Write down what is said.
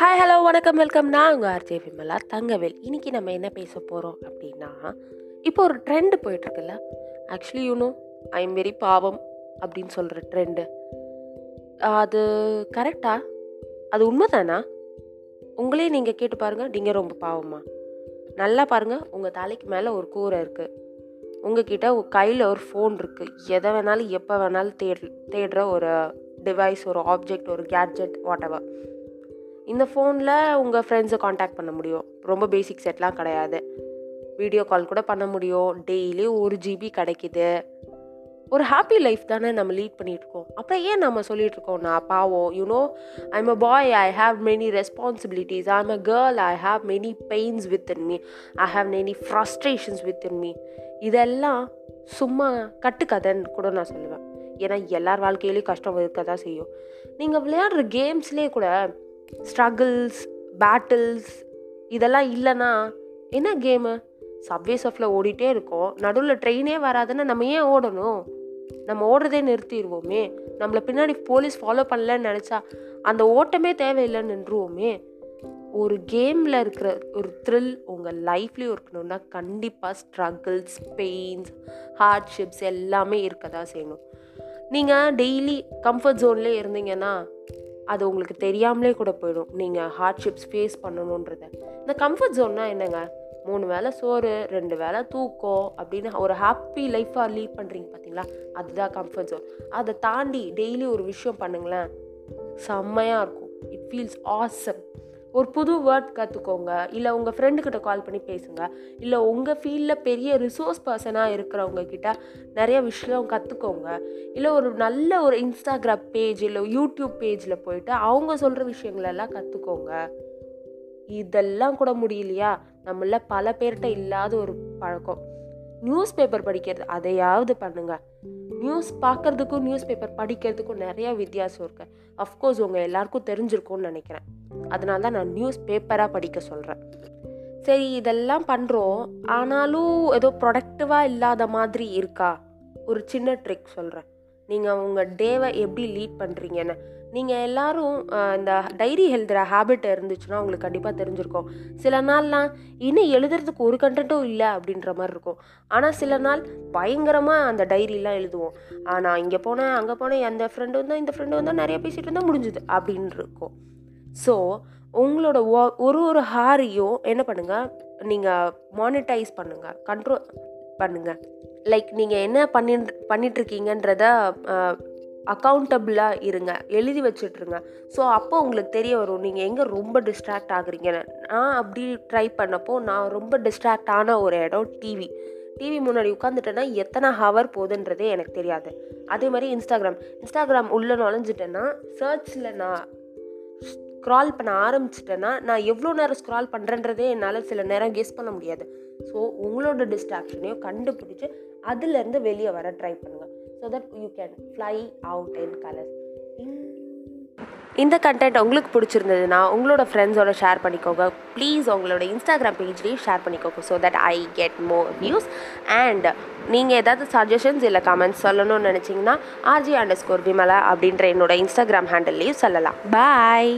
Hi hello வணக்கம் welcome நான் உங்கள் ஆர்ஜே விமலா தங்கவேல். இன்னைக்கு நம்ம என்ன பேச போகிறோம் அப்படின்னா இப்போ ஒரு trend போயிட்டுருக்குல்ல? Actually you know I am very பாவம் அப்படின்னு சொல்கிற ட்ரெண்டு அது கரெக்டா அது உண்மைதானா? உங்களே நீங்கள் கேட்டு பாருங்கள் நீங்கள் ரொம்ப பாவமா? நல்லா பாருங்கள் உங்கள் தலைக்கு மேலே ஒரு கூரை இருக்குது உங்ககிட்ட கையில் ஒரு ஃபோன் இருக்குது எதை வேணாலும் எப்போ வேணாலும் தேடு தேடுற ஒரு டிவைஸ் ஒரு ஆப்ஜெக்ட் ஒரு கேட்ஜெட் வாட் எவர் இந்த ஃபோனில் உங்கள் ஃப்ரெண்ட்ஸை காண்டாக்ட் பண்ண முடியும். ரொம்ப பேசிக் செட்லாம் கிடையாது. வீடியோ கால் கூட பண்ண முடியும். டெய்லி ஒரு ஜிபி கிடைக்கிது. ஒரு ஹாப்பி லைஃப் தானே நம்ம லீட் பண்ணிகிட்ருக்கோம் இருக்கோம் அப்புறம் ஏன் நம்ம சொல்லிகிட்டு இருக்கோம் நான் பாவம் you know I'm a boy I have many responsibilities I'm a girl I have many pains within me I have many frustrations within me இதெல்லாம் சும்மா கட்டுக்கதைன்னு கூட நான் சொல்லுவேன். ஏன்னா எல்லார் வாழ்க்கையிலையும் கஷ்டம் இருக்க தான் செய்யும். நீங்கள் விளையாடுற கேம்ஸ்லேயே கூட ஸ்ட்ரகிள்ஸ் பேட்டில்ஸ் இதெல்லாம் இல்லைன்னா என்ன கேமு சப்வே சஃபில் ஓடிட்டே இருக்கோம். நடுவில் ட்ரெயினே வராதுன்னு நம்ம ஏன் ஓடணும்? நம்ம ஓடுறதே நிறுத்திடுவோமே நம்மளை பின்னாடி போலீஸ் ஃபாலோ பண்ணலன்னு நினச்சா அந்த ஓட்டமே தேவையில்லைன்னு நின்றுவோமே. ஒரு கேமில் இருக்கிற ஒரு த்ரில் உங்கள் லைஃப்லேயும் இருக்கணும்னா கண்டிப்பாக ஸ்ட்ரகிள்ஸ் பெயின்ஸ் ஹார்ட்ஷிப்ஸ் எல்லாமே இருக்க தான் செய்யணும் நீங்கள் டெய்லி கம்ஃபர்ட் ஜோன்லேயே இருந்தீங்கன்னா அது உங்களுக்கு தெரியாமலே கூட போயிடும். நீங்கள் ஹார்ட்ஷிப்ஸ் ஃபேஸ் பண்ணணுன்றத. இந்த கம்ஃபர்ட் ஜோன்னா என்னங்க? மூணு வேளை சோறு ரெண்டு வேளை தூக்கம் அப்படின்னு ஒரு ஹாப்பி லைஃப்பாக லீட் பண்ணுறீங்க பார்த்தீங்களா அதுதான் கம்ஃபர்ட் ஜோன் அதை தாண்டி டெய்லி ஒரு விஷயம் பண்ணுங்களேன். செம்மையாக இருக்கும். இட் ஃபீல்ஸ் ஆசம் ஒரு புது வேர்ட் கற்றுக்கோங்க இல்லை உங்கள் ஃப்ரெண்டுக்கிட்ட கால் பண்ணி பேசுங்க. இல்லை உங்கள் ஃபீல்டில் பெரிய ரிசோர்ஸ் பர்சனாக இருக்கிறவங்க கிட்ட நிறைய விஷயம் கற்றுக்கோங்க இல்லை ஒரு நல்ல ஒரு இன்ஸ்டாகிராம் பேஜ் இல்லை யூடியூப் பேஜில் போயிட்டு அவங்க சொல்கிற விஷயங்களெல்லாம் கற்றுக்கோங்க இதெல்லாம் கூட முடியலையா? நம்மள பல பேர்கிட்ட இல்லாத ஒரு பழக்கம். நியூஸ் பேப்பர் படிக்கிறது அதையாவது பண்ணுங்க. நியூஸ் பார்க்கறதுக்கும் நியூஸ் பேப்பர் படிக்கிறதுக்கும் நிறைய வித்தியாசம் இருக்கு. அஃப்கோர்ஸ் உங்கள் எல்லாருக்கும் தெரிஞ்சிருக்கும்னு நினைக்கிறேன். அதனால தான் நான் நியூஸ் பேப்பராக படிக்க சொல்கிறேன் சரி இதெல்லாம் பண்ணுறோம் ஆனாலும் ஏதோ ப்ரொடக்டிவாக இல்லாத மாதிரி இருக்கா? ஒரு சின்ன ட்ரிக் சொல்கிறேன் நீங்கள் உங்கள் டேவை எப்படி லீட் பண்ணுறீங்கன்னு நீங்கள் எல்லாரும் இந்த டைரி எழுதுகிற ஹேபிட் இருந்துச்சுன்னா உங்களுக்கு கண்டிப்பாக தெரிஞ்சிருக்கும். சில நாள்லாம் இன்னும் எழுதுறதுக்கு ஒரு கண்டென்ட்டும் இல்லை அப்படின்ற மாதிரி இருக்கும். ஆனால் சில நாள் பயங்கரமாக அந்த டைரிலாம் எழுதுவோம். ஆனால் இங்கே போனேன் அங்கே போனேன் அந்த ஃப்ரெண்டு வந்தால் இந்த ஃப்ரெண்டு வந்தால் நிறைய பேசிகிட்டு இருந்தால் முடிஞ்சுது அப்படின்னு இருக்கும். ஸோ உங்களோட ஒரு ஒரு ஹாரியும் என்ன பண்ணுங்கள் நீங்கள் மானிட்டைஸ் பண்ணுங்கள் கண்ட்ரோல் பண்ணுங்கள் லைக் நீங்கள் என்ன பண்ணி பண்ணிகிட்ருக்கீங்கன்றத அக்கௌண்டபிளாக இருங்க. எழுதி வச்சுட்ருங்க. ஸோ அப்போ உங்களுக்கு தெரிய வரும் நீங்கள் எங்கே ரொம்ப டிஸ்ட்ராக்ட் ஆகுறீங்கன்னு நான் அப்படி ட்ரை பண்ணப்போ நான் ரொம்ப டிஸ்ட்ராக்ட் ஆன ஒரு இடம் டிவி டிவி முன்னாடி உட்காந்துட்டேன்னா எத்தனை ஹவர் போகுதுன்றதே எனக்கு தெரியாது. அதே மாதிரி இன்ஸ்டாகிராம் இன்ஸ்டாகிராம் உள்ளே நுழைஞ்சிட்டேன்னா சர்ச்சில் நான் ஸ்க்ரால் பண்ண ஆரம்பிச்சிட்டேன்னா நான் எவ்வளோ நேரம் ஸ்க்ரால் பண்ணுறன்றதே என்னால் சில நேரம் கெஸ் பண்ண முடியாது. ஸோ உங்களோட டிஸ்ட்ராக்ஷனையும் கண்டுபிடிச்சி அதுலேருந்து வெளியே வர ட்ரை பண்ணுங்கள் so that you can fly out in colours இந்த கண்டென்ட் உங்களுக்கு பிடிச்சிருந்ததுன்னா உங்களோட ஃப்ரெண்ட்ஸோட ஷேர் பண்ணிக்கோங்க. ப்ளீஸ் உங்களோட இன்ஸ்டாகிராம் பேஜ்லேயும் ஷேர் பண்ணிக்கோங்க so that I get more views and நீங்கள் ஏதாவது சஜஷன்ஸ் இல்லை கமெண்ட்ஸ் சொல்லணும்னு நினச்சிங்கன்னா ஆர்ஜி அண்டர் ஸ்கோர் விமலா அப்படின்ற என்னோட இன்ஸ்டாகிராம் ஹேண்டில்லையும் சொல்லலாம். பாய்